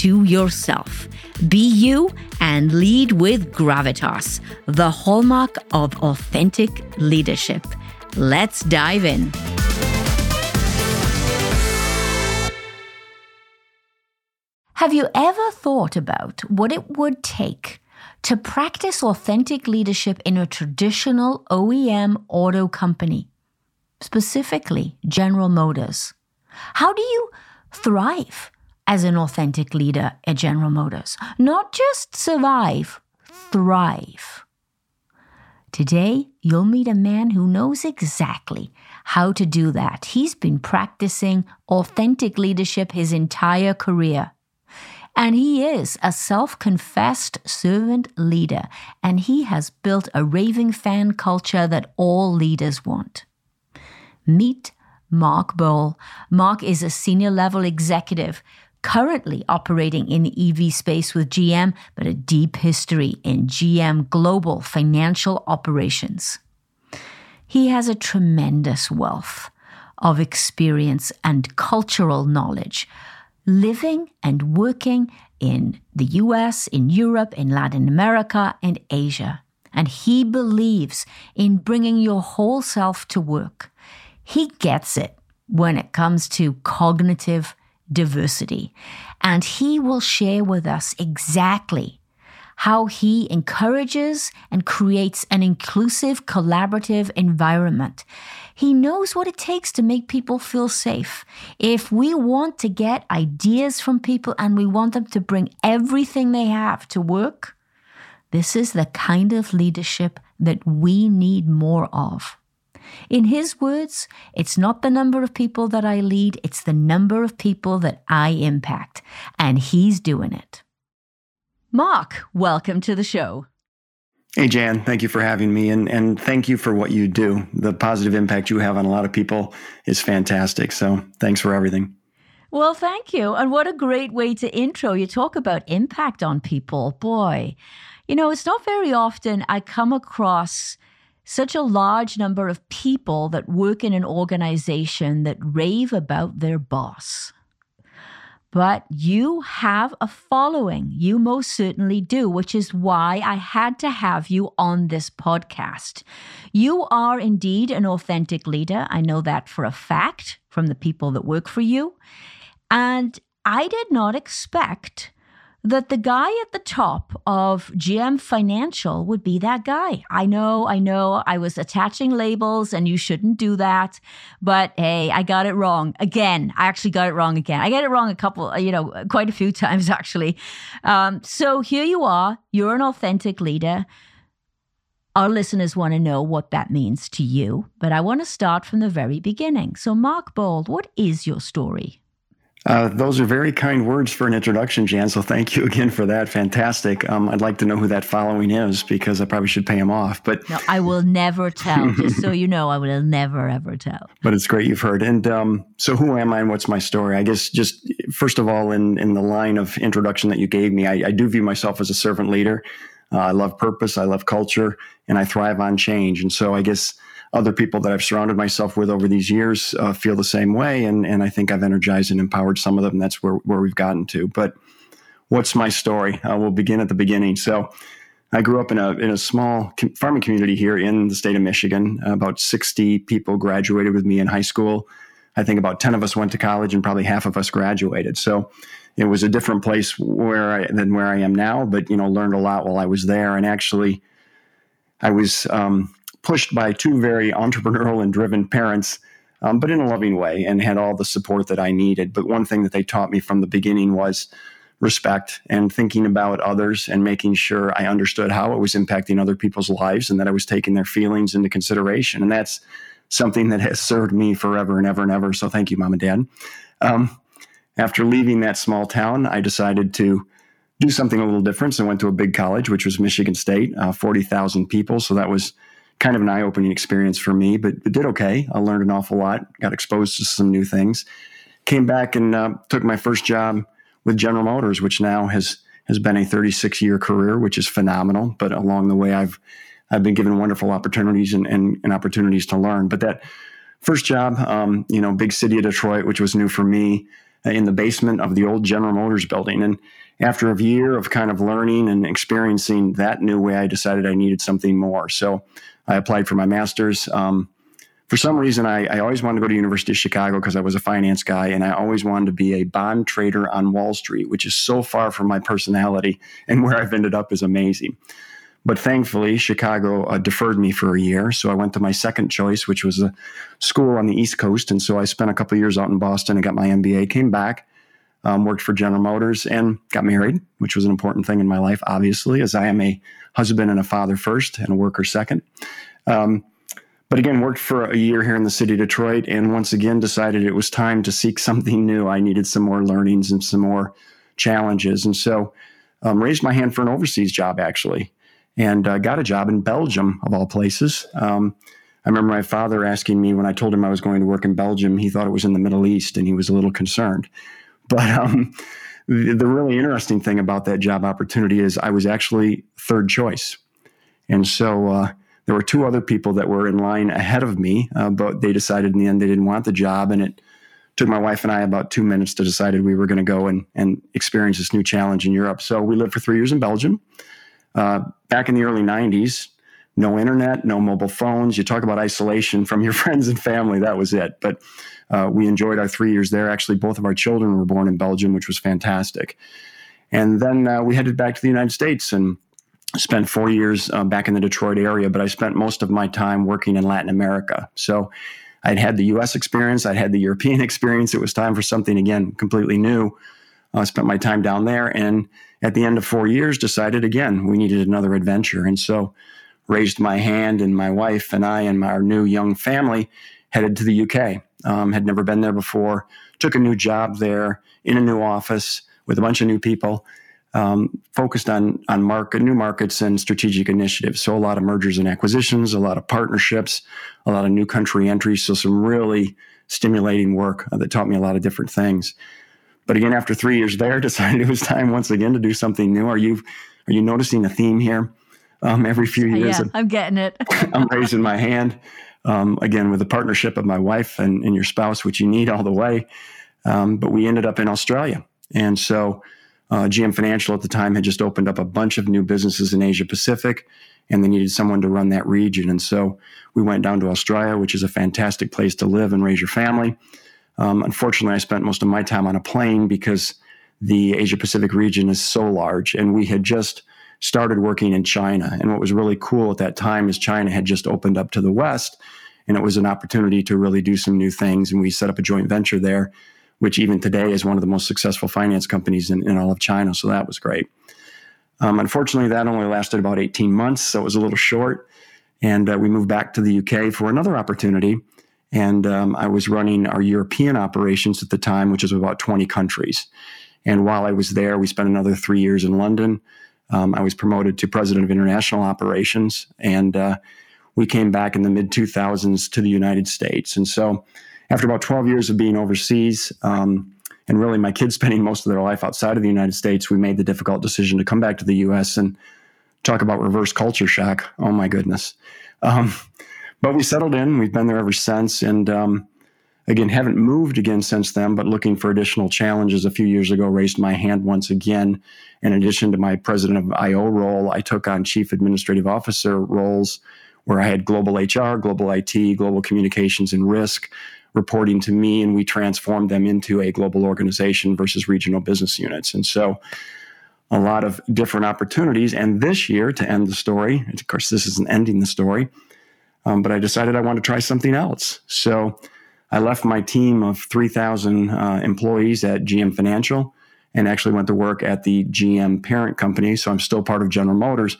to yourself. Be you and lead with gravitas, the hallmark of authentic leadership. Let's dive in. Have you ever thought about what it would take to practice authentic leadership in a traditional OEM auto company, specifically General Motors? How do you thrive as an authentic leader at General Motors? Not just survive, thrive. Today, you'll meet a man who knows exactly how to do that. He's been practicing authentic leadership his entire career. And he is a self confessed servant leader, and he has built a raving fan culture that all leaders want. Meet Mark Boal. Mark is a senior level executive currently operating in the EV space with GM, but a deep history in GM global financial operations. He has a tremendous wealth of experience and cultural knowledge, living and working in the US, in Europe, in Latin America, and Asia. And he believes in bringing your whole self to work. He gets it when it comes to cognitive diversity. And he will share with us exactly how he encourages and creates an inclusive, collaborative environment. He knows what it takes to make people feel safe. If we want to get ideas from people and we want them to bring everything they have to work, this is the kind of leadership that we need more of. In his words, it's not the number of people that I lead, it's the number of people that I impact. And he's doing it. Mark, welcome to the show. Hey, Jan, thank you for having me and, and thank you for what you do. The positive impact you have on a lot of people is fantastic. So thanks for everything. Well, thank you. And what a great way to intro. You talk about impact on people. Boy, you know, it's not very often I come across such a large number of people that work in an organization that rave about their boss. But you have a following. You most certainly do, which is why I had to have you on this podcast. You are indeed an authentic leader. I know that for a fact from the people that work for you. And I did not expect that the guy at the top of GM Financial would be that guy. I know, I know, I was attaching labels and you shouldn't do that. But hey, I got it wrong again. I actually got it wrong again. I get it wrong a couple, you know, quite a few times actually. Um, so here you are. You're an authentic leader. Our listeners want to know what that means to you, but I want to start from the very beginning. So, Mark Bold, what is your story? Uh, those are very kind words for an introduction, Jan. So thank you again for that. Fantastic. Um, I'd like to know who that following is because I probably should pay him off. But no, I will never tell. just so you know, I will never ever tell. But it's great you've heard. And um, so, who am I and what's my story? I guess just first of all, in in the line of introduction that you gave me, I, I do view myself as a servant leader. Uh, I love purpose. I love culture, and I thrive on change. And so, I guess other people that I've surrounded myself with over these years uh, feel the same way, and and I think I've energized and empowered some of them. That's where where we've gotten to. But what's my story? Uh, we'll begin at the beginning. So. I grew up in a in a small farming community here in the state of Michigan. Uh, about 60 people graduated with me in high school. I think about 10 of us went to college and probably half of us graduated. So it was a different place where I, than where I am now, but you know, learned a lot while I was there. And actually, I was um, pushed by two very entrepreneurial and driven parents, um, but in a loving way, and had all the support that I needed. But one thing that they taught me from the beginning was respect and thinking about others and making sure I understood how it was impacting other people's lives and that I was taking their feelings into consideration. And that's something that has served me forever and ever and ever. So thank you, mom and dad. Um, after leaving that small town, I decided to do something a little different. So I went to a big college, which was Michigan State, uh, 40,000 people. So that was kind of an eye opening experience for me, but, but, did okay. I learned an awful lot, got exposed to some new things. Came back and uh, took my first job with General Motors, which now has has been a 36 year career, which is phenomenal. But along the way, I've I've been given wonderful opportunities and, and, and opportunities to learn. But that first job, um, you know, big city of Detroit, which was new for me, uh, in the basement of the old General Motors building. And after a year of kind of learning and experiencing that new way, I decided I needed something more. So I applied for my master's. Um, for some reason, I, I, always wanted to go to University of Chicago because I was a finance guy, and I always wanted to be a bond trader on Wall Street, which is so far from my personality, and where I've ended up is amazing. But thankfully, Chicago uh, deferred me for a year. So I went to my second choice, which was a school on the East Coast. And so I spent a couple years out in Boston and got my MBA, came back, um, worked for General Motors, and got married, which was an important thing in my life, obviously, as I am a husband and a father first and a worker second. Um, but again, worked for a year here in the city of Detroit, and once again decided it was time to seek something new. I needed some more learnings and some more challenges. And so um, raised my hand for an overseas job, actually and uh, got a job in Belgium, of all places. Um, I remember my father asking me when I told him I was going to work in Belgium, he thought it was in the Middle East and he was a little concerned. But um, the, the, really interesting thing about that job opportunity is I was actually third choice. And so uh, there were two other people that were in line ahead of me, uh, but they decided in the end they didn't want the job. And it took my wife and I about two minutes to decide we were going to go and, and experience this new challenge in Europe. So we lived for three years in Belgium. Uh, back in the early 90s, no internet, no mobile phones. You talk about isolation from your friends and family. That was it. But uh, we enjoyed our three years there. Actually, both of our children were born in Belgium, which was fantastic. And then uh, we headed back to the United States and spent four years uh, back in the Detroit area. But I spent most of my time working in Latin America. So I'd had the US experience, I'd had the European experience. It was time for something, again, completely new. I spent my time down there. And at the end of four years, decided again we needed another adventure. And so raised my hand, and my wife and I and our new young family headed to the UK. Um, had never been there before, took a new job there in a new office with a bunch of new people. Um, focused on on market, new markets and strategic initiatives. So a lot of mergers and acquisitions, a lot of partnerships, a lot of new country entries. So some really stimulating work uh, that taught me a lot of different things. But again, after three years there, decided it was time once again to do something new. Are you are you noticing a theme here? Um, every few years, yeah, I'm getting it. I'm raising my hand. Um, again, with the partnership of my wife and, and, your spouse, which you need all the way. Um, but we ended up in Australia, and so uh, GM Financial at the time had just opened up a bunch of new businesses in Asia Pacific, and they needed someone to run that region. And so we went down to Australia, which is a fantastic place to live and raise your family. Um, unfortunately, I spent most of my time on a plane because the Asia Pacific region is so large, and we had just started working in China. And what was really cool at that time is China had just opened up to the West, and it was an opportunity to really do some new things. And we set up a joint venture there, which even today is one of the most successful finance companies in, in all of China. So that was great. Um, unfortunately, that only lasted about 18 months, so it was a little short. And uh, we moved back to the UK for another opportunity and um, I was running our European operations at the time, which is about 20 countries. And while I was there, we spent another three years in London. Um, I was promoted to president of international operations, and uh, we came back in the mid 2000s to the United States. And so, after about 12 years of being overseas, um, and really my kids spending most of their life outside of the United States, we made the difficult decision to come back to the U.S. and talk about reverse culture shock. Oh my goodness. Um, but we settled in. We've been there ever since, and um, again, haven't moved again since then. But looking for additional challenges, a few years ago, raised my hand once again. In addition to my president of IO role, I took on chief administrative officer roles, where I had global HR, global IT, global communications, and risk reporting to me, and we transformed them into a global organization versus regional business units. And so a lot of different opportunities. And this year, to end the story, of course, this isn't ending the story. Um, but I decided I wanted to try something else. So I left my team of 3,000 uh, employees at GM Financial and actually went to work at the GM parent company. So I'm still part of General Motors,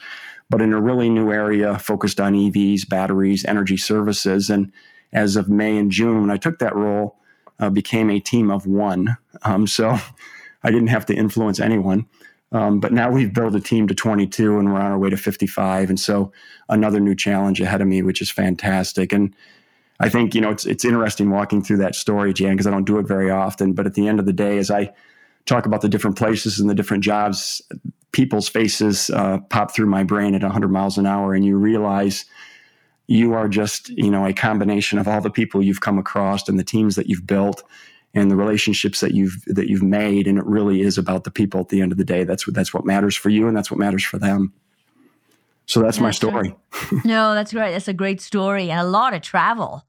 but in a really new area focused on EVs, batteries, energy services. And as of May and June, when I took that role, uh, became a team of one. Um, so I didn't have to influence anyone. Um, but now we've built a team to 22 and we're on our way to 55. And so another new challenge ahead of me, which is fantastic. And I think, you know, it's, it's interesting walking through that story, Jan, because I don't do it very often. But at the end of the day, as I talk about the different places and the different jobs, people's faces uh, pop through my brain at 100 miles an hour. And you realize you are just, you know, a combination of all the people you've come across and the teams that you've built and the relationships that you've that you've made. And it really is about the people at the end of the day. That's what that's what matters for you and that's what matters for them. So that's, that's my story. No that's great that's a great story and a lot of travel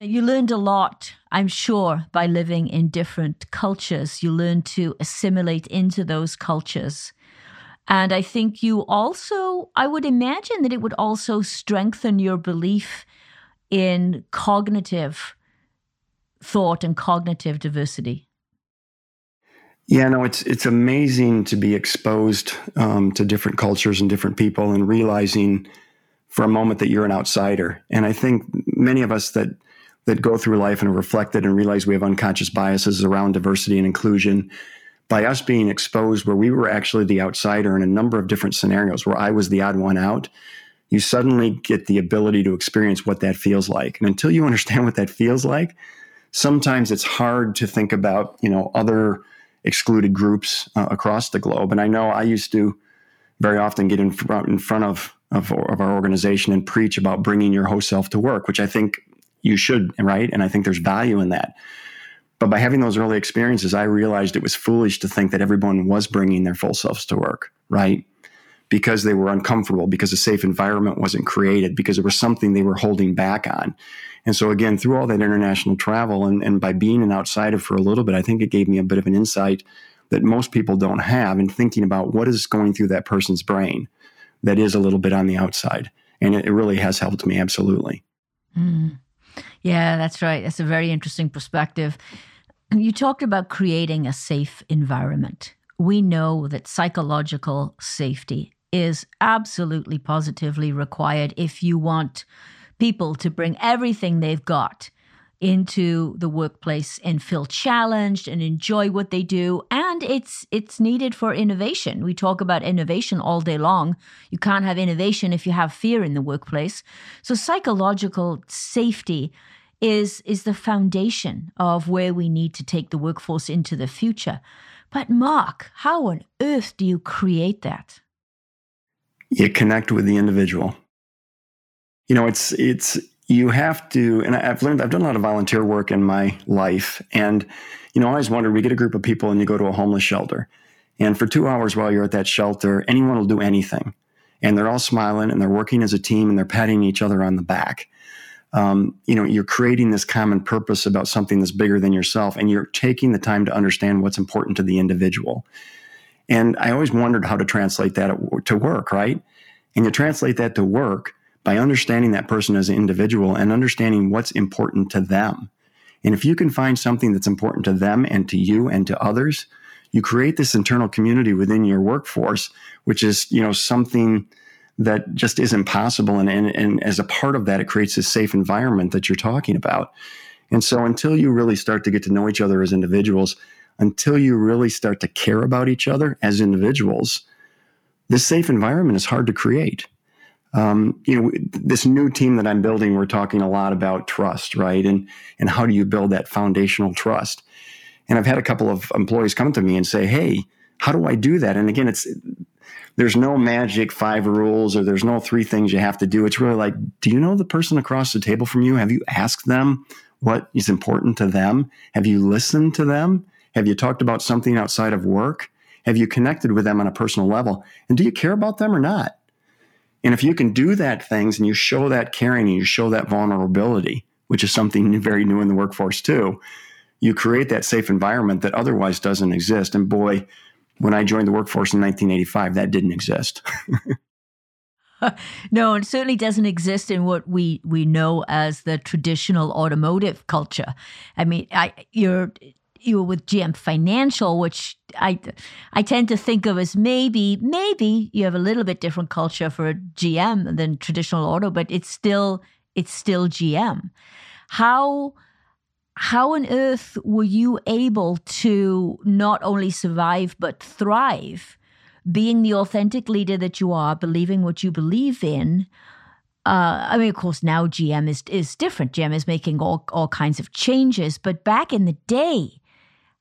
you learned a lot i'm sure by living in different cultures you learned to assimilate into those cultures and i think you also i would imagine that it would also strengthen your belief in cognitive thought and cognitive diversity? Yeah, no, it's it's amazing to be exposed um, to different cultures and different people, and realizing for a moment that you're an outsider. And I think many of us that that go through life and reflected and realize we have unconscious biases around diversity and inclusion. By us being exposed, where we were actually the outsider in a number of different scenarios, where I was the odd one out, you suddenly get the ability to experience what that feels like. And until you understand what that feels like, sometimes it's hard to think about you know other excluded groups uh, across the globe. And I know I used to very often get in front in front of, of of our organization and preach about bringing your whole self to work, which I think you should, right? And I think there's value in that. But by having those early experiences, I realized it was foolish to think that everyone was bringing their full selves to work, right? Because they were uncomfortable, because a safe environment wasn't created, because it was something they were holding back on. And so, again, through all that international travel and, and by being an outsider for a little bit, I think it gave me a bit of an insight that most people don't have in thinking about what is going through that person's brain that is a little bit on the outside. And it, it really has helped me, absolutely. Mm. Yeah, that's right. That's a very interesting perspective. You talked about creating a safe environment. We know that psychological safety is absolutely positively required if you want people to bring everything they've got into the workplace and feel challenged and enjoy what they do and it's it's needed for innovation. We talk about innovation all day long. You can't have innovation if you have fear in the workplace. So psychological safety is is the foundation of where we need to take the workforce into the future. But mark how on earth do you create that? You connect with the individual. You know, it's it's you have to, and I've learned I've done a lot of volunteer work in my life, and you know, I always wondered we get a group of people and you go to a homeless shelter, and for two hours while you're at that shelter, anyone will do anything, and they're all smiling and they're working as a team and they're patting each other on the back. Um, you know, you're creating this common purpose about something that's bigger than yourself, and you're taking the time to understand what's important to the individual. And I always wondered how to translate that to work, right? And you translate that to work by understanding that person as an individual and understanding what's important to them. And if you can find something that's important to them and to you and to others, you create this internal community within your workforce, which is, you know, something that just isn't possible. And, and, and as a part of that, it creates this safe environment that you're talking about. And so until you really start to get to know each other as individuals, until you really start to care about each other as individuals, this safe environment is hard to create um, you know, this new team that I'm building, we're talking a lot about trust, right? And and how do you build that foundational trust? And I've had a couple of employees come to me and say, "Hey, how do I do that?" And again, it's there's no magic five rules or there's no three things you have to do. It's really like, do you know the person across the table from you? Have you asked them what is important to them? Have you listened to them? Have you talked about something outside of work? Have you connected with them on a personal level? And do you care about them or not? And if you can do that things and you show that caring and you show that vulnerability, which is something very new in the workforce too, you create that safe environment that otherwise doesn't exist. And boy, when I joined the workforce in 1985, that didn't exist. no, it certainly doesn't exist in what we we know as the traditional automotive culture. I mean, I you're you were with GM Financial, which I I tend to think of as maybe maybe you have a little bit different culture for GM than traditional auto, but it's still it's still GM. how how on earth were you able to not only survive but thrive being the authentic leader that you are believing what you believe in uh, I mean, of course, now GM is is different. GM is making all all kinds of changes, but back in the day,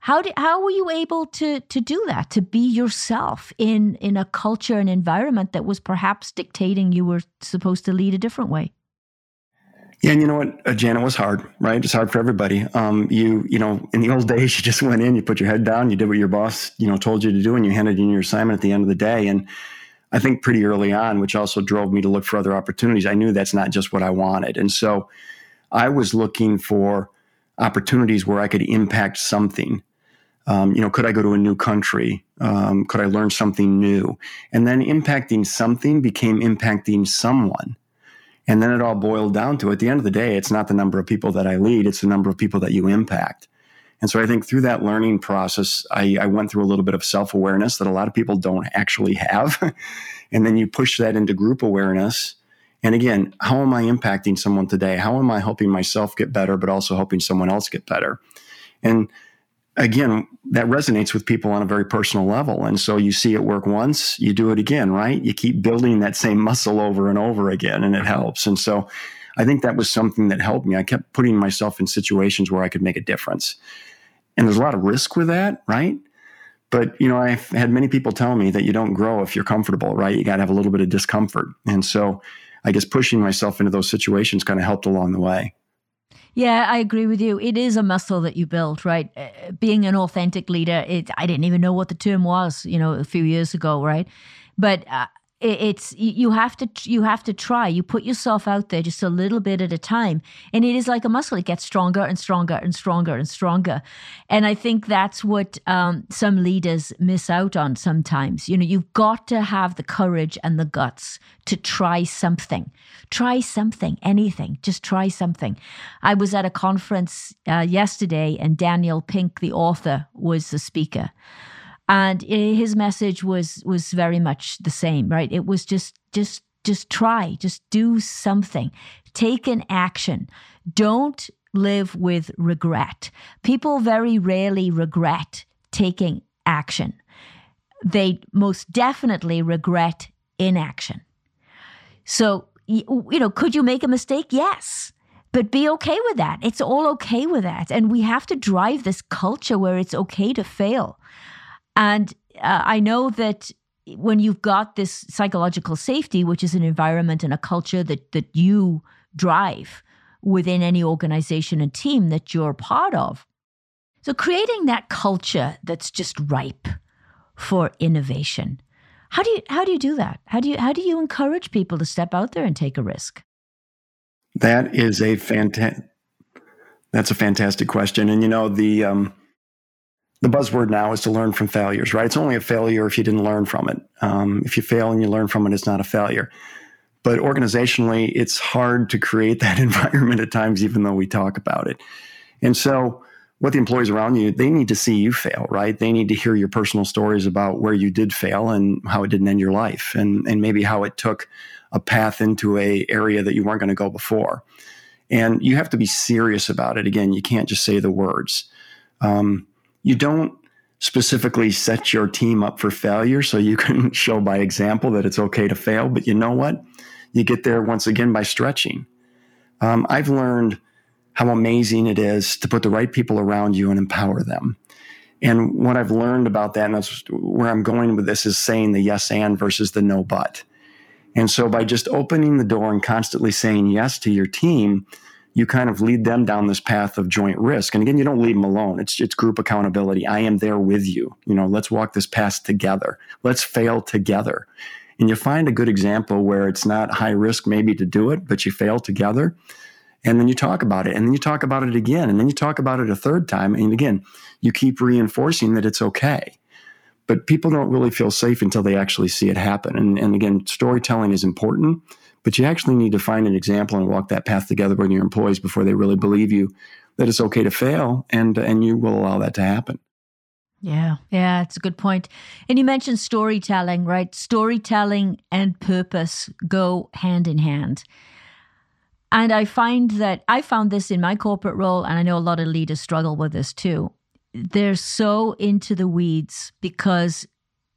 how did how were you able to to do that? To be yourself in in a culture and environment that was perhaps dictating you were supposed to lead a different way. Yeah, and you know what, uh, Janet was hard, right? It's hard for everybody. Um, you, you know, in the old days, you just went in, you put your head down, you did what your boss, you know, told you to do, and you handed in your assignment at the end of the day. And I think pretty early on, which also drove me to look for other opportunities. I knew that's not just what I wanted, and so I was looking for opportunities where I could impact something. Um, you know, could I go to a new country? Um, could I learn something new? And then impacting something became impacting someone. And then it all boiled down to at the end of the day, it's not the number of people that I lead, it's the number of people that you impact. And so I think through that learning process, I, I went through a little bit of self awareness that a lot of people don't actually have. and then you push that into group awareness. And again, how am I impacting someone today? How am I helping myself get better, but also helping someone else get better? And again, that resonates with people on a very personal level. And so you see it work once, you do it again, right? You keep building that same muscle over and over again, and it helps. And so I think that was something that helped me. I kept putting myself in situations where I could make a difference. And there's a lot of risk with that, right? But you know, I've had many people tell me that you don't grow if you're comfortable, right? You got to have a little bit of discomfort. And so I guess pushing myself into those situations kind of helped along the way. Yeah, I agree with you. It is a muscle that you build, right? Uh, being an authentic leader, it, I didn't even know what the term was, you know, a few years ago, right? But uh, it's you have to you have to try. You put yourself out there just a little bit at a time and it is like a muscle. It gets stronger and stronger and stronger and stronger. And i think that's what um, some leaders miss out on sometimes. You know you've got to have the courage and the guts to try something. Try something anything. Just try something. I was at a conference uh, yesterday and daniel pink the author was the speaker and his message was was very much the same right? It was just just just try just do something. Take an action. Don't live with regret. People very rarely regret taking action. They most definitely regret inaction. So you know could you make a mistake? Yes. But be okay with that. It's all okay with that. And we have to drive this culture where it's okay to fail. And uh, I know that when you've got this psychological safety, which is an environment and a culture that that you drive within any organization and team that you're part of. So creating that culture that's just ripe for innovation. How do you how do you do that? How do you how do you encourage people to step out there and take a risk? That is a fantastic that's a fantastic question. And you know, the um, the buzzword now is to learn from failures, right? It's only a failure if you didn't learn from it. Um, if you fail and you learn from it, it's not a failure. But organizationally, it's hard to create that environment at times, even though we talk about it. And so, what the employees around you, they need to see you fail, right? They need to hear your personal stories about where you did fail and how it didn't end your life, and and maybe how it took a path into a area that you weren't going to go before. And you have to be serious about it. Again, you can't just say the words. Um, you don't specifically set your team up for failure so you can show by example that it's okay to fail. But you know what? You get there once again by stretching. Um, I've learned how amazing it is to put the right people around you and empower them. And what I've learned about that, and that's where I'm going with this, is saying the yes and versus the no but. And so by just opening the door and constantly saying yes to your team, you kind of lead them down this path of joint risk. And again, you don't leave them alone. It's it's group accountability. I am there with you. You know, let's walk this path together. Let's fail together. And you find a good example where it's not high risk maybe to do it, but you fail together. And then you talk about it, and then you talk about it again, and then you talk about it a third time. And again, you keep reinforcing that it's okay. But people don't really feel safe until they actually see it happen. And, and again, storytelling is important but you actually need to find an example and walk that path together with your employees before they really believe you that it's okay to fail and and you will allow that to happen. Yeah, yeah, it's a good point. And you mentioned storytelling, right? Storytelling and purpose go hand in hand. And I find that I found this in my corporate role, and I know a lot of leaders struggle with this too. They're so into the weeds because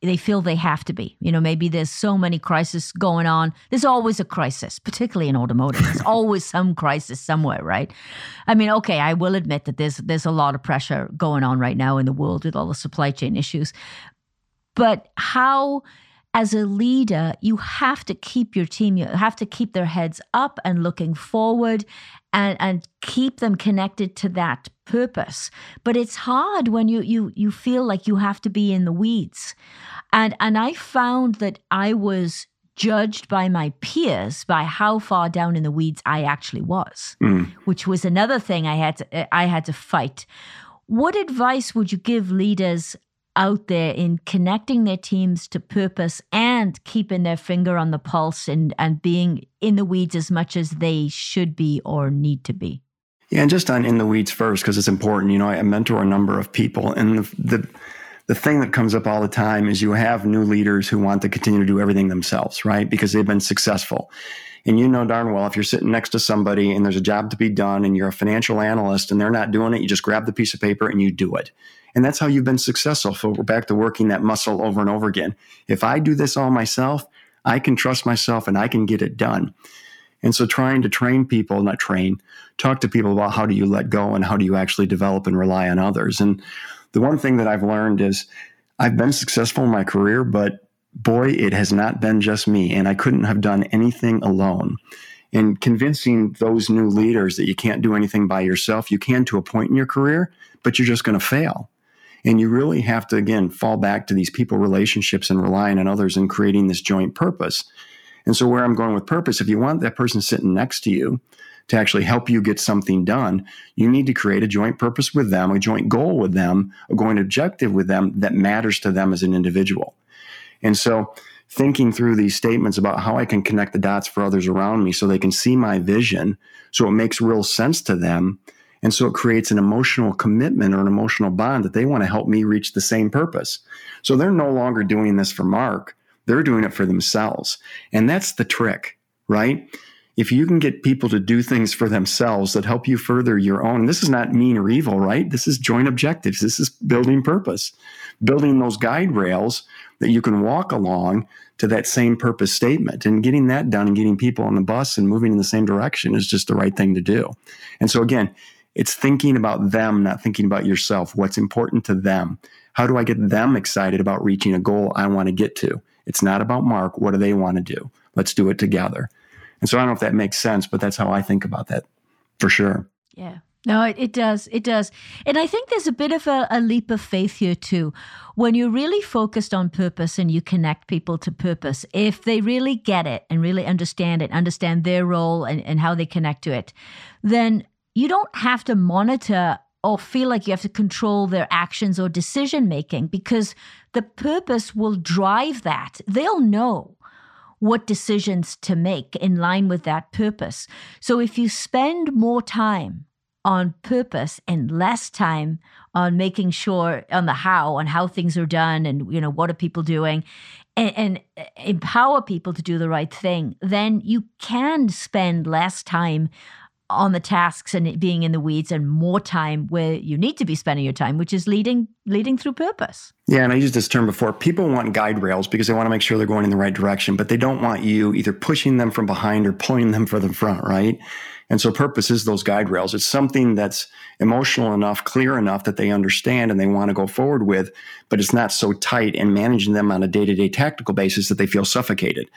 they feel they have to be. You know, maybe there's so many crises going on. There's always a crisis, particularly in automotive. There's always some crisis somewhere, right? I mean, okay, I will admit that there's there's a lot of pressure going on right now in the world with all the supply chain issues. But how as a leader, you have to keep your team, you have to keep their heads up and looking forward and, and keep them connected to that purpose. But it's hard when you you you feel like you have to be in the weeds. And and I found that I was judged by my peers by how far down in the weeds I actually was, mm. which was another thing I had to I had to fight. What advice would you give leaders out there in connecting their teams to purpose and keeping their finger on the pulse and, and being in the weeds as much as they should be or need to be. Yeah, and just on in the weeds first, because it's important. You know, I mentor a number of people, and the, the the thing that comes up all the time is you have new leaders who want to continue to do everything themselves, right? Because they've been successful. And you know darn well if you're sitting next to somebody and there's a job to be done and you're a financial analyst and they're not doing it, you just grab the piece of paper and you do it. And that's how you've been successful. So we're back to working that muscle over and over again. If I do this all myself, I can trust myself and I can get it done. And so trying to train people, not train, talk to people about how do you let go and how do you actually develop and rely on others. And the one thing that I've learned is I've been successful in my career, but boy, it has not been just me. And I couldn't have done anything alone. And convincing those new leaders that you can't do anything by yourself, you can to a point in your career, but you're just going to fail. And you really have to, again, fall back to these people relationships and relying on others and creating this joint purpose. And so, where I'm going with purpose, if you want that person sitting next to you to actually help you get something done, you need to create a joint purpose with them, a joint goal with them, a joint objective with them that matters to them as an individual. And so, thinking through these statements about how I can connect the dots for others around me so they can see my vision, so it makes real sense to them and so it creates an emotional commitment or an emotional bond that they want to help me reach the same purpose. So they're no longer doing this for Mark, they're doing it for themselves. And that's the trick, right? If you can get people to do things for themselves that help you further your own, this is not mean or evil, right? This is joint objectives. This is building purpose, building those guide rails that you can walk along to that same purpose statement. And getting that done and getting people on the bus and moving in the same direction is just the right thing to do. And so, again, it's thinking about them, not thinking about yourself. What's important to them? How do I get them excited about reaching a goal I want to get to? It's not about Mark. What do they want to do? Let's do it together. And so I don't know if that makes sense, but that's how I think about that for sure. Yeah. No, it, it does. It does. And I think there's a bit of a, a, leap of faith here, too. When you're really focused on purpose and you connect people to purpose, if they really get it and really understand it, understand their role and, and how they connect to it, then you don't have to monitor or feel like you have to control their actions or decision making because the purpose will drive that. They'll know what decisions to make in line with that purpose. So if you spend more time on purpose and less time on making sure on the how on how things are done and you know what are people doing and, and uh, empower people to do the right thing then you can spend less time on the tasks and being in the weeds and more time where you need to be spending your time which is leading leading through purpose. Yeah and i used this term before. People want guide rails because they want to make sure they're going in the right direction but they don't want you either pushing them from behind or pulling them from the front right and so purpose is those guide rails it's something that's emotional enough clear enough that they understand and they want to go forward with but it's not so tight and managing them on a day-to-day tactical basis that they feel suffocated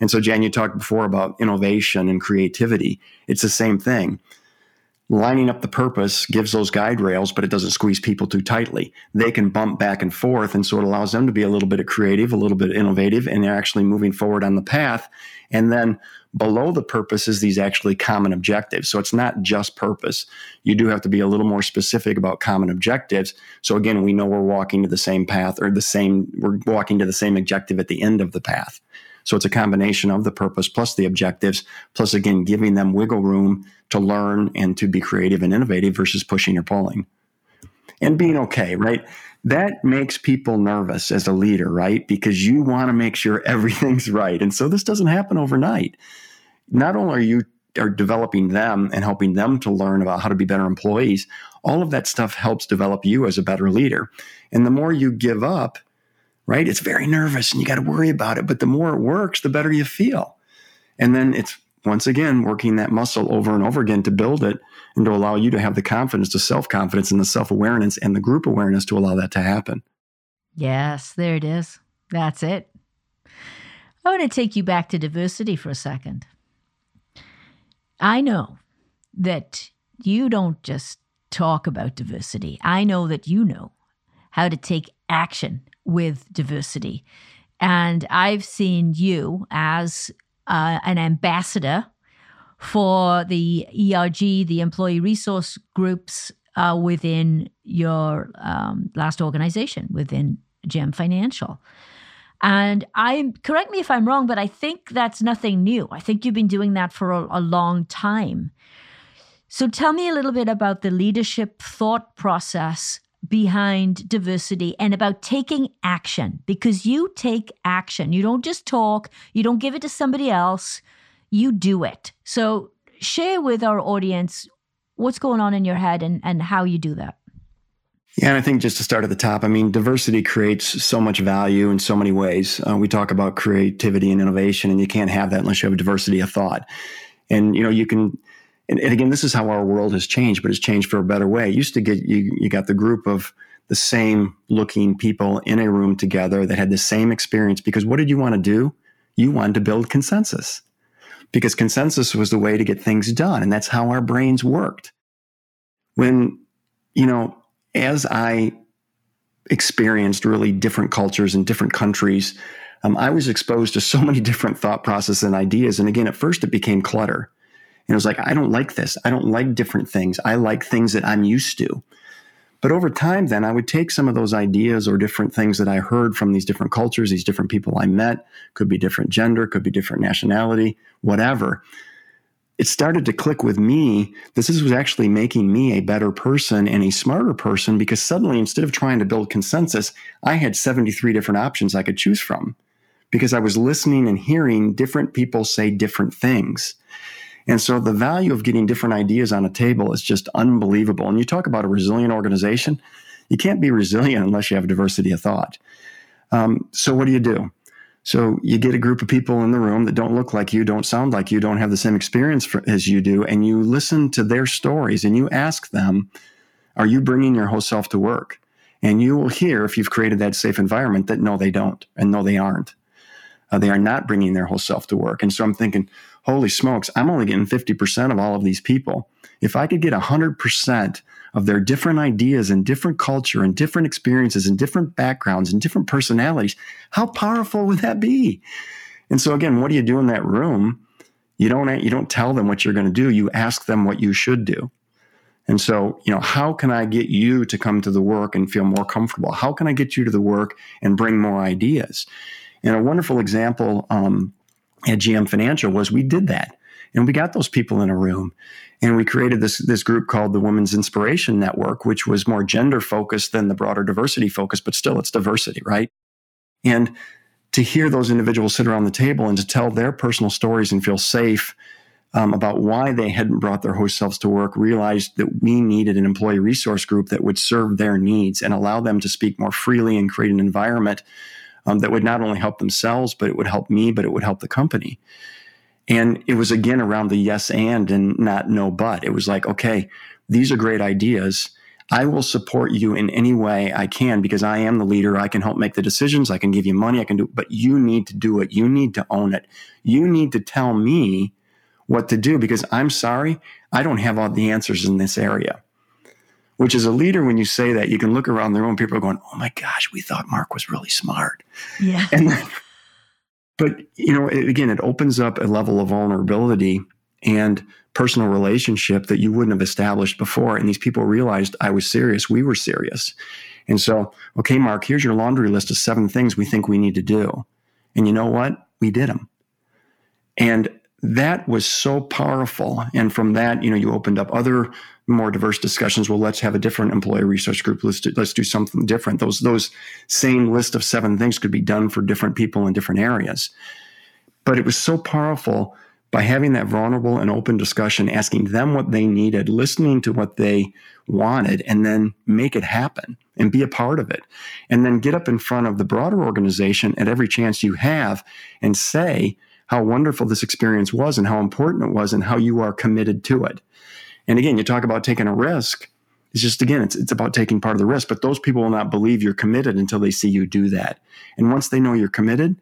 and so, Jan, you talked before about innovation and creativity. It's the same thing. Lining up the purpose gives those guide rails, but it doesn't squeeze people too tightly. They can bump back and forth. And so it allows them to be a little bit creative, a little bit innovative, and they're actually moving forward on the path. And then below the purpose is these actually common objectives. So it's not just purpose. You do have to be a little more specific about common objectives. So again, we know we're walking to the same path or the same, we're walking to the same objective at the end of the path. So it's a combination of the purpose plus the objectives, plus again, giving them wiggle room to learn and to be creative and innovative versus pushing or pulling. And being okay, right? That makes people nervous as a leader, right? Because you want to make sure everything's right. And so this doesn't happen overnight. Not only are you are developing them and helping them to learn about how to be better employees, all of that stuff helps develop you as a better leader. And the more you give up, right, it's very nervous and you got to worry about it. But the more it works, the better you feel. And then it's once again working that muscle over and over again to build it and to allow you to have the confidence, the self confidence, and the self awareness and the group awareness to allow that to happen. Yes, there it is. That's it. I want to take you back to diversity for a second. I know that you don't just talk about diversity. I know that you know how to take action with diversity. And I've seen you as uh, an ambassador for the ERG, the employee resource groups uh, within your um, last organization, within GM Financial. And I correct me if I'm wrong, but I think that's nothing new. I think you've been doing that for a, a long time. So tell me a little bit about the leadership thought process behind diversity and about taking action because you take action. You don't just talk, you don't give it to somebody else, you do it. So share with our audience what's going on in your head and, and how you do that. Yeah, and I think just to start at the top, I mean, diversity creates so much value in so many ways. Uh, we talk about creativity and innovation, and you can't have that unless you have diversity of thought. And you know, you can. And, and again, this is how our world has changed, but it's changed for a better way. It used to get you. You got the group of the same looking people in a room together that had the same experience. Because what did you want to do? You wanted to build consensus, because consensus was the way to get things done, and that's how our brains worked. When you know as I experienced really different cultures and different countries, um, I was exposed to so many different thought processes and ideas. And again, at first it became clutter. It was like, I don't like this. I don't like different things. I like things that I'm used to. But over time, then I would take some of those ideas or different things that I heard from these different cultures, these different people I met, could be different gender, could be different nationality, whatever it started to click with me this was actually making me a better person and a smarter person because suddenly instead of trying to build consensus i had 73 different options i could choose from because i was listening and hearing different people say different things and so the value of getting different ideas on a table is just unbelievable and you talk about a resilient organization you can't be resilient unless you have diversity of thought um, so what do you do so you get a group of people in the room that don't look like you, don't sound like you, don't have the same experience for, as you do, and you listen to their stories and you ask them, are you bringing your whole self to work? And you will hear, if you've created that safe environment, that no, they don't, and no, they aren't. Uh, they are not bringing their whole self to work. And so I'm thinking, holy smokes, I'm only getting 50% of all of these people. If I could get 100% of their different ideas and different culture and different experiences and different backgrounds and different personalities, how powerful would that be? And so again, what do you do in that room? You don't you don't tell them what you're going to do. You ask them what you should do. And so, you know, how can I get you to come to the work and feel more comfortable? How can I get you to the work and bring more ideas? And a wonderful example um, at GM Financial was we did that. And we got those people in a room and we created this, this group called the Women's Inspiration Network, which was more gender focused than the broader diversity focus, but still it's diversity, right? And to hear those individuals sit around the table and to tell their personal stories and feel safe um, about why they hadn't brought their host selves to work, realized that we needed an employee resource group that would serve their needs and allow them to speak more freely and create an environment um, that would not only help themselves, but it would help me, but it would help the company. And it was again around the yes and and not no but. It was like, okay, these are great ideas. I will support you in any way I can because I am the leader. I can help make the decisions. I can give you money. I can do, but you need to do it. You need to own it. You need to tell me what to do because I'm sorry, I don't have all the answers in this area. Which is a leader, when you say that, you can look around the room, people are going, Oh my gosh, we thought Mark was really smart. Yeah. And then, but you know, it, again, it opens up a level of vulnerability and personal relationship that you wouldn't have established before. And these people realized I was serious. We were serious. And so, okay, Mark, here's your laundry list of seven things we think we need to do. And you know what? We did them. And that was so powerful. And from that, you know, you opened up other more diverse discussions. Well, let's have a different employee research group. Let's do, let's do something different. Those those same list of seven things could be done for different people in different areas. But it was so powerful by having that vulnerable and open discussion, asking them what they needed, listening to what they wanted, and then make it happen and be a part of it. And then get up in front of the broader organization at every chance you have and say how wonderful this experience was and how important it was and how you are committed to it. And again, you talk about taking a risk. It's just, again, it's, it's about taking part of the risk, but those people will not believe you're committed until they see you do that. And once they know you're committed,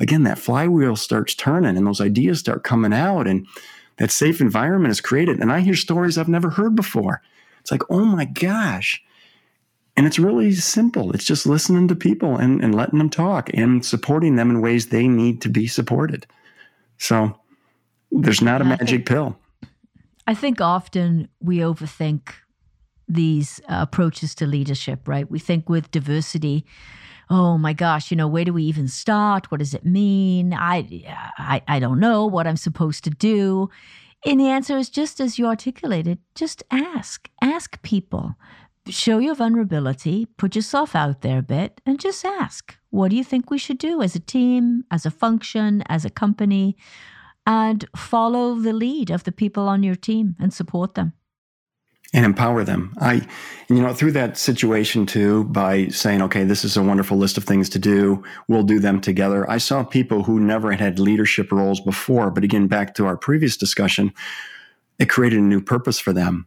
again, that flywheel starts turning and those ideas start coming out and that safe environment is created. And I hear stories I've never heard before. It's like, oh my gosh. And it's really simple. It's just listening to people and, and letting them talk and supporting them in ways they need to be supported. So there's not a magic pill. I think often we overthink these uh, approaches to leadership, right? We think with diversity, oh my gosh, you know, where do we even start? What does it mean? I, I, I don't know what I'm supposed to do. And the answer is just as you articulated, just ask. Ask people. Show your vulnerability, put yourself out there a bit, and just ask. What do you think we should do as a team, as a function, as a company? And follow the lead of the people on your team and support them and empower them. I, you know, through that situation too, by saying, okay, this is a wonderful list of things to do. We'll do them together. I saw people who never had had leadership roles before, but again, back to our previous discussion, it created a new purpose for them.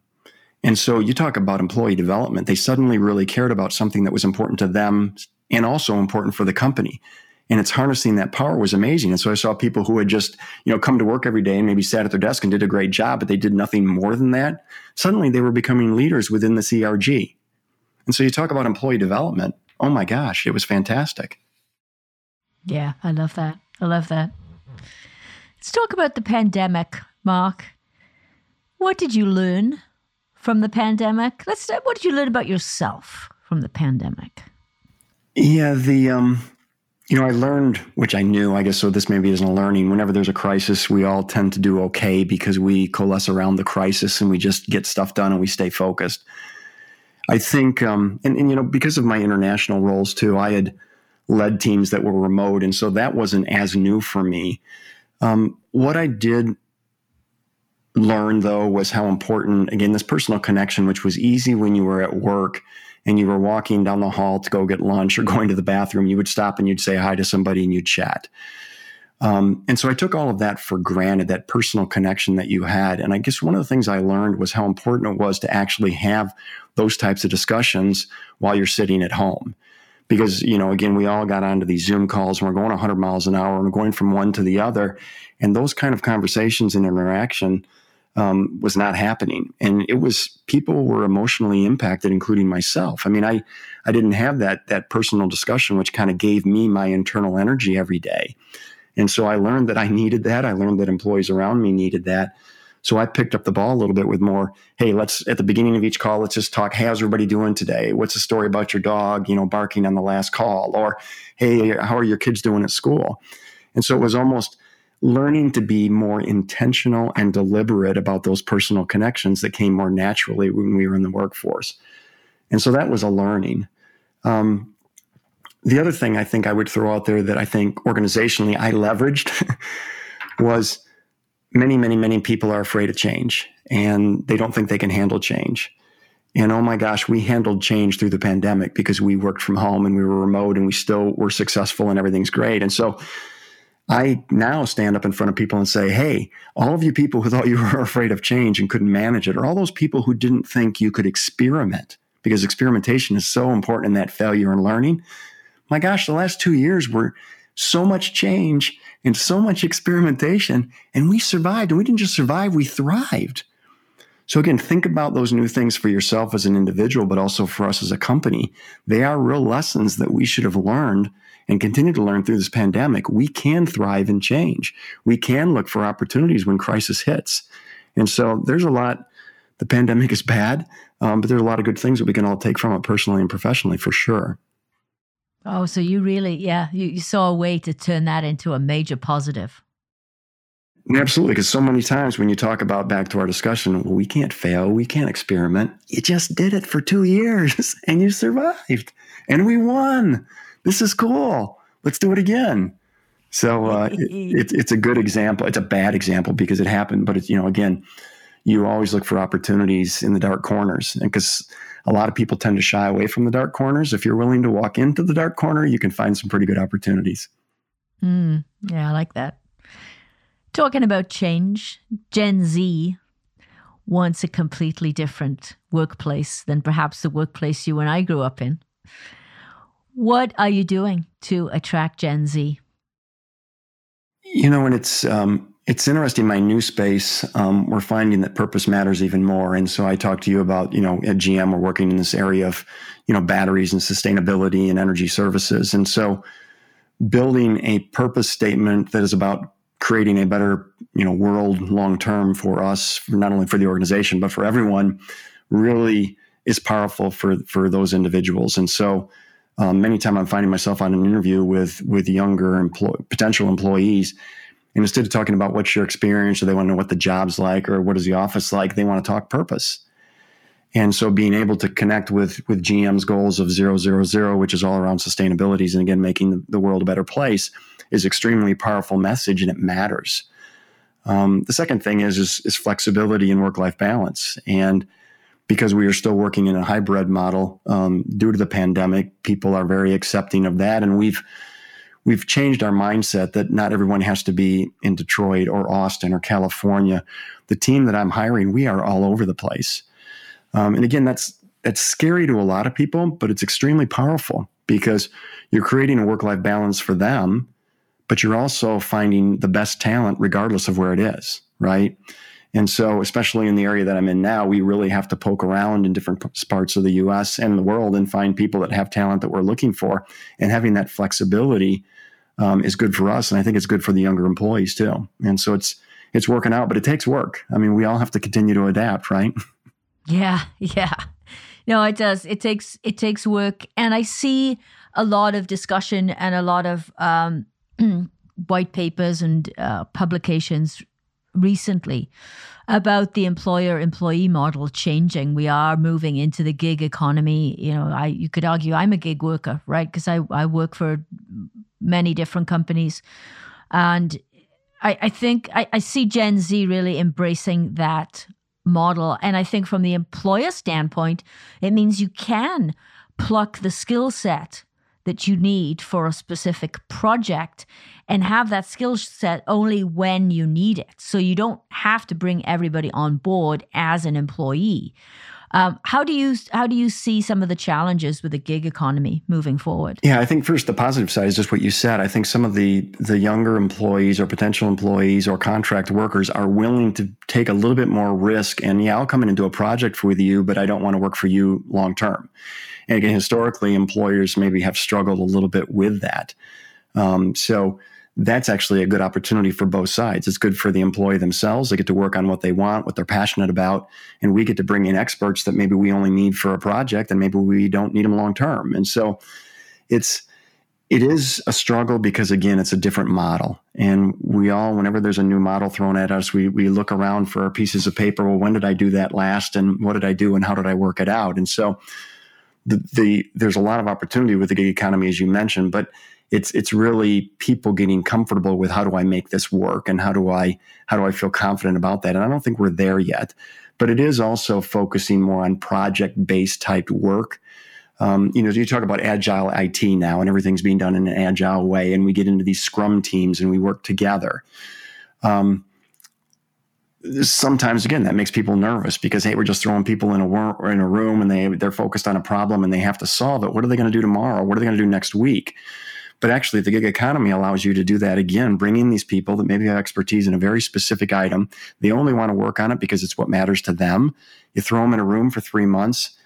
And so you talk about employee development. They suddenly really cared about something that was important to them and also important for the company and it's harnessing that power was amazing. And so I saw people who had just, you know, come to work every day and maybe sat at their desk and did a great job, but they did nothing more than that. Suddenly they were becoming leaders within the CRG. And so you talk about employee development. Oh my gosh, it was fantastic. Yeah, I love that. I love that. Let's talk about the pandemic, Mark. What did you learn from the pandemic? Let's what did you learn about yourself from the pandemic? Yeah, the um you know, I learned, which I knew, I guess, so this maybe isn't a learning. Whenever there's a crisis, we all tend to do okay because we coalesce around the crisis and we just get stuff done and we stay focused. I think, um, and, and, you know, because of my international roles too, I had led teams that were remote. And so that wasn't as new for me. Um, what I did learn, though, was how important, again, this personal connection, which was easy when you were at work and you were walking down the hall to go get lunch or going to the bathroom, you would stop and you'd say hi to somebody and you'd chat. Um, and so I took all of that for granted, that personal connection that you had. And I guess one of the things I learned was how important it was to actually have those types of discussions while you're sitting at home. Because, you know, again, we all got onto these Zoom calls and we're going 100 miles an hour and we're going from one to the other. And those kind of conversations and interaction um, was not happening, and it was people were emotionally impacted, including myself. I mean, I I didn't have that that personal discussion, which kind of gave me my internal energy every day, and so I learned that I needed that. I learned that employees around me needed that. So I picked up the ball a little bit with more, hey, let's at the beginning of each call, let's just talk, how's everybody doing today? What's the story about your dog, you know, barking on the last call? Or, hey, how are your kids doing at school? And so it was almost learning to be more intentional and deliberate about those personal connections that came more naturally when we were in the workforce. And so that was a learning. Um, the other thing I think I would throw out there that I think organizationally I leveraged was many, many, many people are afraid of change and they don't think they can handle change. And oh my gosh, we handled change through the pandemic because we worked from home and we were remote and we still were successful and everything's great. And so I now stand up in front of people and say, hey, all of you people who thought you were afraid of change and couldn't manage it, or all those people who didn't think you could experiment, because experimentation is so important in that failure and learning. My gosh, the last two years were so much change and so much experimentation, and we survived. And we didn't just survive, we thrived. So, again, think about those new things for yourself as an individual, but also for us as a company. They are real lessons that we should have learned and continue to learn through this pandemic, we can thrive and change. We can look for opportunities when crisis hits. And so there's a lot, the pandemic is bad, um, but there's a lot of good things that we can all take from it personally and professionally for sure. Oh, so you really, yeah, you, you saw a way to turn that into a major positive. Absolutely, because so many times when you talk about back to our discussion, well, we can't fail, we can't experiment. You just did it for two years and you survived, and we won this is cool. Let's do it again. So uh, it, it's a good example. It's a bad example because it happened, but it's you know again, you always look for opportunities in the dark corners, and because a lot of people tend to shy away from the dark corners. If you're willing to walk into the dark corner, you can find some pretty good opportunities. Mm, yeah, I like that. Talking about change, Gen Z wants a completely different workplace than perhaps the workplace you and I grew up in. What are you doing to attract Gen Z? You know, and it's um, it's interesting. My new space, um, we're finding that purpose matters even more. And so I talked to you about, you know, at GM, we're working in this area of, you know, batteries and sustainability and energy services. And so building a purpose statement that is about creating a better, you know, world long term for us, not only for the organization but for everyone, really is powerful for for those individuals. And so, um, many times I'm finding myself on an interview with with younger potential employees, and instead of talking about what's your experience or they want to know what the job's like or what is the office like, they want to talk purpose. And so being able to connect with with GM's goals of zero zero zero, which is all around sustainabilities and again making the world a better place, is extremely powerful message and it matters. Um, the second thing is, is, is flexibility and work life balance. And because we are still working in a hybrid model um, due to the pandemic, people are very accepting of that, and we've we've changed our mindset that not everyone has to be in Detroit or Austin or California. The team that I'm hiring, we are all over the place. Um, and again, that's that's scary to a lot of people, but it's extremely powerful because you're creating a work-life balance for them, but you're also finding the best talent regardless of where it is, right? And so, especially in the area that I'm in now, we really have to poke around in different parts of the US and the world and find people that have talent that we're looking for. And having that flexibility um, is good for us, and I think it's good for the younger employees too. And so it's it's working out, but it takes work. I mean, we all have to continue to adapt, right? Yeah, yeah. No, it does. It takes it takes work, and I see a lot of discussion and a lot of um, white papers and uh, publications recently about the employer employee model changing. We are moving into the gig economy. You know, I you could argue I'm a gig worker, right? Because I, I work for many different companies. And I, I think I, I see Gen Z really embracing that model. And I think from the employer standpoint, it means you can pluck the skill set that you need for a specific project and have that skill set only when you need it. So you don't have to bring everybody on board as an employee. Um, how do you how do you see some of the challenges with the gig economy moving forward? Yeah, I think first the positive side is just what you said. I think some of the the younger employees or potential employees or contract workers are willing to take a little bit more risk. And yeah, I'll come in and do a project with you, but I don't want to work for you long term. And again, historically, employers maybe have struggled a little bit with that. Um, so that's actually a good opportunity for both sides. It's good for the employee themselves. They get to work on what they want, what they're passionate about, and we get to bring in experts that maybe we only need for a project and maybe we don't need them long term. And so it's it is a struggle because again, it's a different model. And we all, whenever there's a new model thrown at us, we we look around for pieces of paper. Well, when did I do that last? And what did I do and how did I work it out? And so the, the there's a lot of opportunity with the gig economy, as you mentioned, but it's it's really people getting comfortable with how do I make this work and how do I how do I feel confident about that. And I don't think we're there yet, but it is also focusing more on project based type work. Um, you know, you talk about agile IT now, and everything's being done in an agile way, and we get into these Scrum teams and we work together. Um, sometimes again that makes people nervous because hey we're just throwing people in a wor- in a room and they they're focused on a problem and they have to solve it what are they going to do tomorrow what are they going to do next week but actually, the gig economy allows you to do that again, bringing these people that maybe have expertise in a very specific item. They only want to work on it because it's what matters to them. You throw them in a room for three months.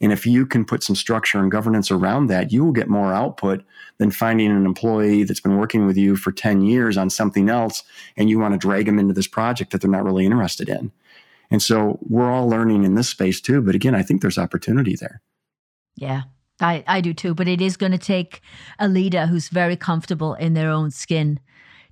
And if you can put some structure and governance around that, you will get more output than finding an employee that's been working with you for 10 years on something else and you want to drag them into this project that they're not really interested in. And so we're all learning in this space too. But again, I think there's opportunity there. Yeah, I, I do too, but it is going to take a leader who's very comfortable in their own skin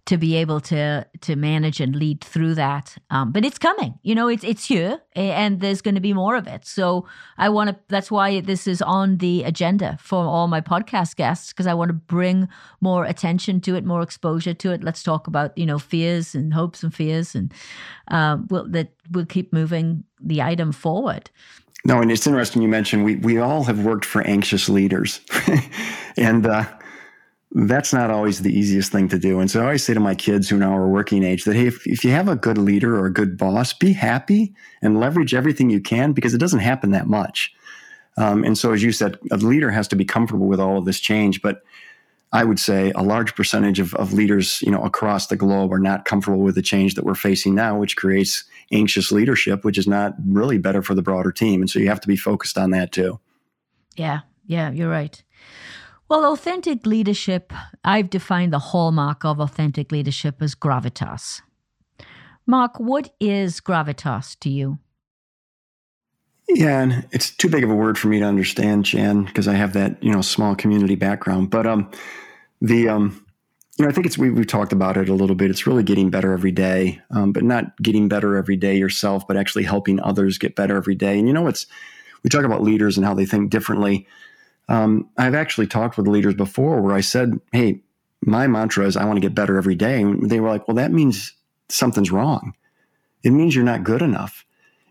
to be able to to manage and lead through that. Um, but it's coming, you know, it's it's here, and there's going to be more of it. So I want to. That's why this is on the agenda for all my podcast guests because I want to bring more attention to it, more exposure to it. Let's talk about you know fears and hopes and fears, and um, we'll, that we'll keep moving the item forward. No, and it's interesting you mentioned we we all have worked for anxious leaders, and. Uh, that's not always the easiest thing to do. And so I always say to my kids who now are working age that, hey, if, if you have a good leader or a good boss, be happy and leverage everything you can because it doesn't happen that much. Um, and so, as you said, a leader has to be comfortable with all of this change. But I would say a large percentage of, of leaders, you know, across the globe are not comfortable with the change that we're facing now, which creates anxious leadership, which is not really better for the broader team. And so you have to be focused on that too. Yeah, yeah, you're right. Well, authentic leadership, I've defined the hallmark of authentic leadership as gravitas. Mark, what is gravitas to you? Yeah, and it's too big of a word for me to understand, Jan, because I have that you know small community background. But um, the um, you know, I think it's we we've talked about it a little bit. It's really getting better every day, um, but not getting better every day yourself, but actually helping others get better every day. And you know, it's we talk about leaders and how they think differently. Um, I've actually talked with leaders before where I said, Hey, my mantra is I want to get better every day. And they were like, Well, that means something's wrong. It means you're not good enough.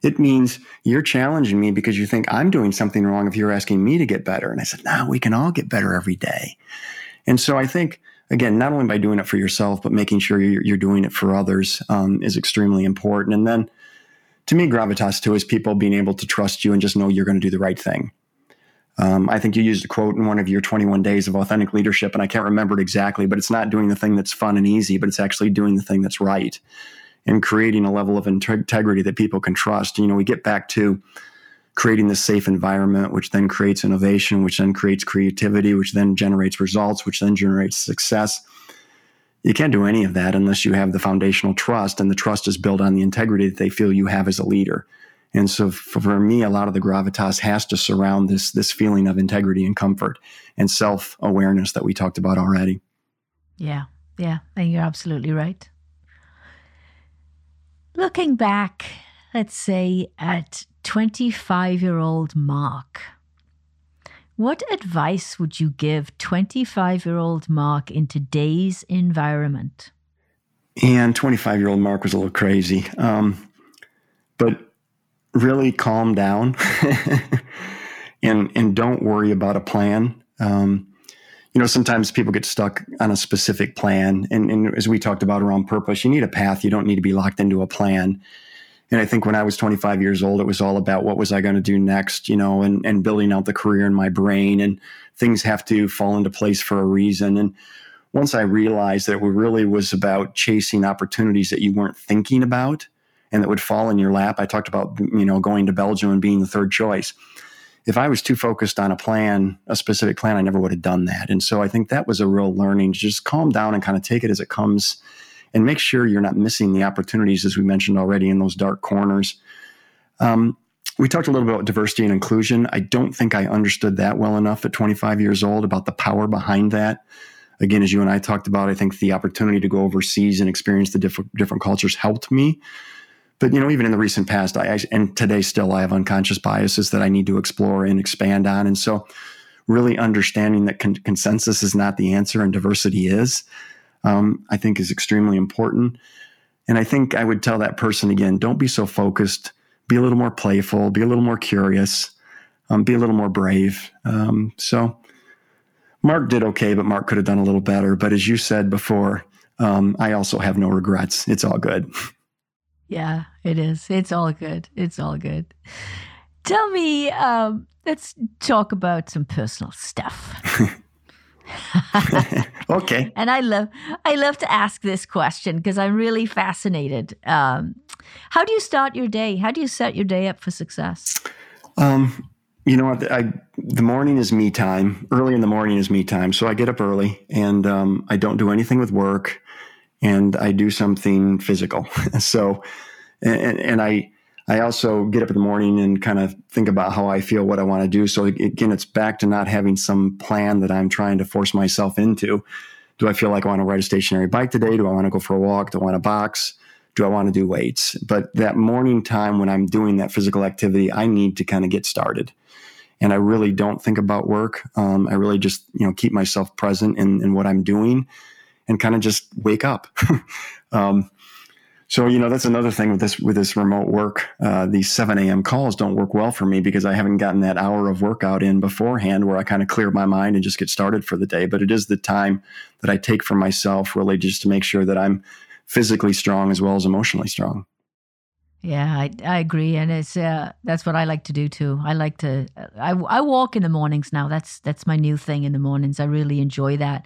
It means you're challenging me because you think I'm doing something wrong if you're asking me to get better. And I said, No, we can all get better every day. And so I think, again, not only by doing it for yourself, but making sure you're, you're doing it for others um, is extremely important. And then to me, gravitas too is people being able to trust you and just know you're going to do the right thing. Um, I think you used a quote in one of your 21 days of authentic leadership, and I can't remember it exactly, but it's not doing the thing that's fun and easy, but it's actually doing the thing that's right and creating a level of integrity that people can trust. You know, we get back to creating this safe environment, which then creates innovation, which then creates creativity, which then generates results, which then generates success. You can't do any of that unless you have the foundational trust, and the trust is built on the integrity that they feel you have as a leader. And so for me, a lot of the gravitas has to surround this, this feeling of integrity and comfort and self awareness that we talked about already. Yeah, yeah, and you're absolutely right. Looking back, let's say at 25 year old Mark, what advice would you give 25 year old Mark in today's environment? And 25 year old Mark was a little crazy. Um, but really calm down and and don't worry about a plan. Um, you know, sometimes people get stuck on a specific plan, and, and as we talked about around purpose, you need a path. You don't need to be locked into a plan. And I think when I was 25 years old, it was all about what was I going to do next, you know, and, and building out the career in my brain. And things have to fall into place for a reason. And once I realized that it really was about chasing opportunities that you weren't thinking about, and that would fall in your lap. I talked about, you know, going to Belgium and being the third choice. If I was too focused on a plan, a specific plan, I never would have done that. And so I think that was a real learning. Just calm down and kind of take it as it comes and make sure you're not missing the opportunities, as we mentioned already, in those dark corners. Um, we talked a little bit about diversity and inclusion. I don't think I understood that well enough at 25 years old about the power behind that. Again, as you and I talked about, I think the opportunity to go overseas and experience the different different cultures helped me but you know even in the recent past I, and today still i have unconscious biases that i need to explore and expand on. And so really understanding that con- consensus is not the answer and diversity is um, i think is extremely important. And i think i would tell that person again don't be so focused. Be a little more playful. Be a little more curious. Um, be a little more brave. Um, so mark did okay but mark could have done a little better. But as you said before um, i also have no regrets. It's all good Yeah, it is. It's all good. It's all good. Tell me, um, let's talk about some personal stuff. okay. And I love I love to ask this question because I'm really fascinated. Um, how do you start your day? How do you set your day up for success? Um, you know, I, I, the morning is me time. Early in the morning is me time, so I get up early and um, I don't do anything with work and I do something physical. so, and, and, I, I also get up in the morning and kind of think about how I feel, what I want to do. So again, it's back to not having some plan that I'm trying to force myself into. Do I feel like I want to ride a stationary bike today? Do I want to go for a walk? Do I want to box? Do I want to do weights? But that morning time when I'm doing that physical activity, I need to kind of get started. And I really don't think about work. Um, I really just, you know, keep myself present in, in what I'm doing and kind of just wake up. um, so you know that's another thing with this with this remote work. Uh, these 7 a.m. calls don't work well for me because I haven't gotten that hour of workout in beforehand where I kind of clear my mind and just get started for the day. But it is the time that I take for myself really just to make sure that I'm physically strong as well as emotionally strong. Yeah, I, I agree, and it's uh, that's what I like to do too. I like to I, I walk in the mornings now. That's that's my new thing in the mornings. I really enjoy that.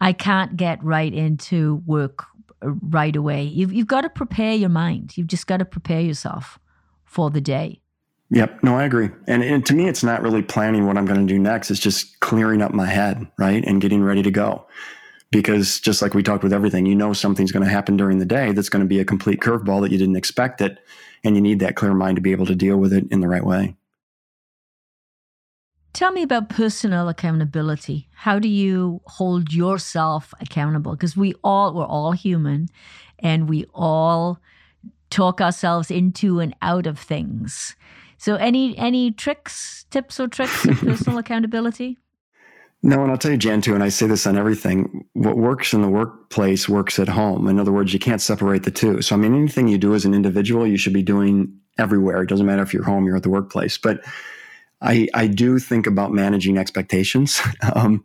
I can't get right into work uh, right away. You've, you've got to prepare your mind. You've just got to prepare yourself for the day. Yep. No, I agree. And, and to me, it's not really planning what I'm going to do next. It's just clearing up my head, right? And getting ready to go. Because just like we talked with everything, you know something's going to happen during the day that's going to be a complete curveball that you didn't expect it. And you need that clear mind to be able to deal with it in the right way. Tell me about personal accountability. How do you hold yourself accountable? Because we all, we're all human and we all talk ourselves into and out of things. So any any tricks, tips or tricks of personal accountability? No, and I'll tell you, Jan, too, and I say this on everything. What works in the workplace works at home. In other words, you can't separate the two. So, I mean, anything you do as an individual, you should be doing everywhere. It doesn't matter if you're home, you're at the workplace. But I, I do think about managing expectations. um,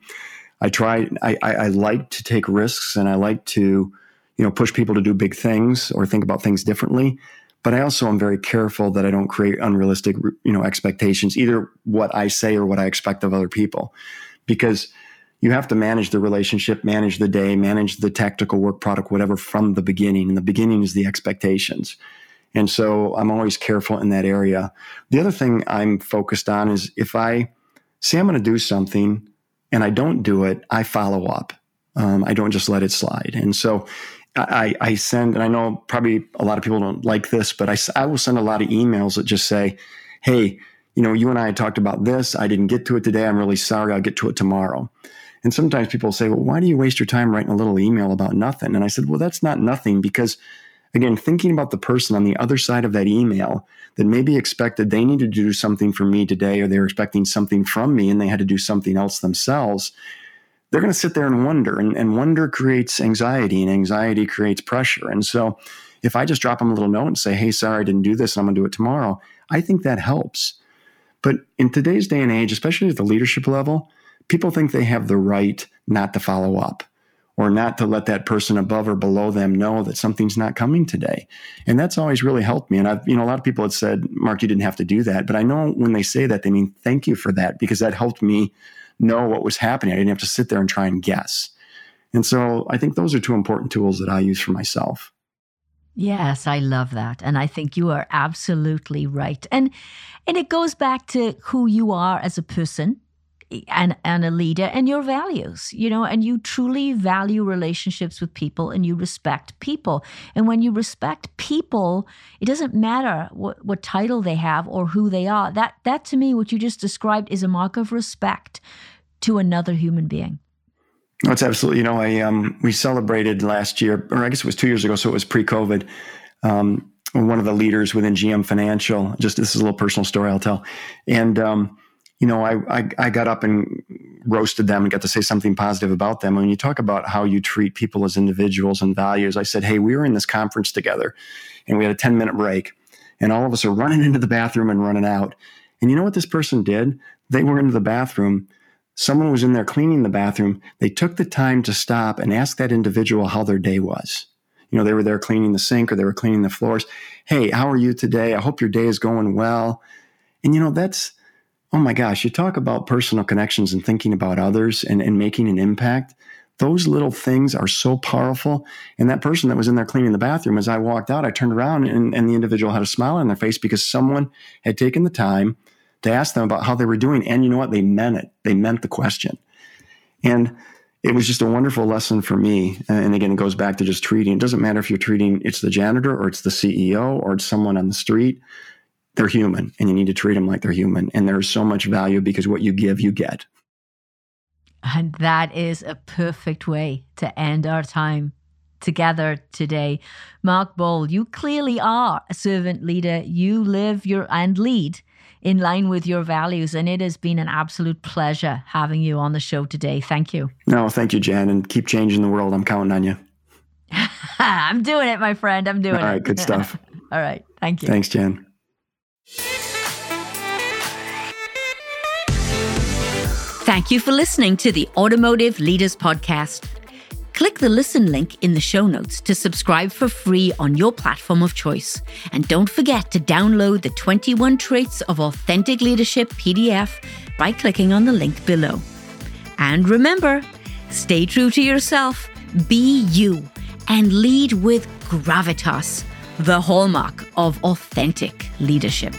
I try, I, I, I like to take risks and I like to, you know, push people to do big things or think about things differently. But I also am very careful that I don't create unrealistic, you know, expectations, either what I say or what I expect of other people, because you have to manage the relationship, manage the day, manage the tactical work product, whatever from the beginning. And the beginning is the expectations. And so I'm always careful in that area. The other thing I'm focused on is if I say I'm going to do something and I don't do it, I follow up. Um, I don't just let it slide. And so I, I, send, and I know probably a lot of people don't like this, but I, I will send a lot of emails that just say, hey, you know, you and I talked about this. I didn't get to it today. I'm really sorry. I'll get to it tomorrow. And sometimes people say, well, why do you waste your time writing a little email about nothing? And I said, well, that's not nothing because Again, thinking about the person on the other side of that email that maybe expected they needed to do something for me today, or they were expecting something from me and they had to do something else themselves, they're going to sit there and wonder. And, and wonder creates anxiety, and anxiety creates pressure. And so if I just drop them a little note and say, hey, sorry, I didn't do this, and I'm going to do it tomorrow, I think that helps. But in today's day and age, especially at the leadership level, people think they have the right not to follow up or not to let that person above or below them know that something's not coming today. And that's always really helped me. And I've, you know, a lot of people had said, Mark, you didn't have to do that. But I know when they say that, they mean thank you for that because that helped me know what was happening. I didn't have to sit there and try and guess. And so I think those are two important tools that I use for myself. Yes, I love that. And I think you are absolutely right. And and it goes back to who you are as a person and, and a leader and your values, you know, and you truly value relationships with people and you respect people. And when you respect people, it doesn't matter what, what title they have or who they are. That that to me, what you just described is a mark of respect to another human being. That's absolutely, you know, I um we celebrated last year, or I guess it was two years ago, so it was pre-COVID. Um, one of the leaders within GM Financial, just this is a little personal story I'll tell. And um you know, I, I, I got up and roasted them and got to say something positive about them. When you talk about how you treat people as individuals and values, I said, hey, we were in this conference together, and we had a ten minute break, and all of us are running into the bathroom and running out. And you know what this person did? They were into the bathroom. Someone was in there cleaning the bathroom. They took the time to stop and ask that individual how their day was. You know, they were there cleaning the sink or they were cleaning the floors. Hey, how are you today? I hope your day is going well. And you know, that's oh my gosh, you talk about personal connections and thinking about others and, and making an impact. Those little things are so powerful. And that person that was in there cleaning the bathroom, as I walked out, I turned around and, and the individual had a smile on their face because someone had taken the time to ask them about how they were doing. And you know what? They meant it. They meant the question. And it was just a wonderful lesson for me. And again, it goes back to just treating. It doesn't matter if you're treating it's the janitor or it's the CEO or it's someone on the street they're human and you need to treat them like they're human. And there's so much value because what you give, you get. And that is a perfect way to end our time together today. Mark Ball, you clearly are a servant leader. You live your and lead in line with your values. And it has been an absolute pleasure having you on the show today. Thank you. No, thank you, Jan, and keep changing the world. I'm counting on you. I'm doing it, my friend. I'm doing it. All right, good stuff. All right. Thank you. Thanks, Jan. Thank you for listening to the Automotive Leaders Podcast. Click the listen link in the show notes to subscribe for free on your platform of choice. And don't forget to download the 21 Traits of Authentic Leadership PDF by clicking on the link below. And remember, stay true to yourself, be you, and lead with gravitas, the hallmark of authentic leadership.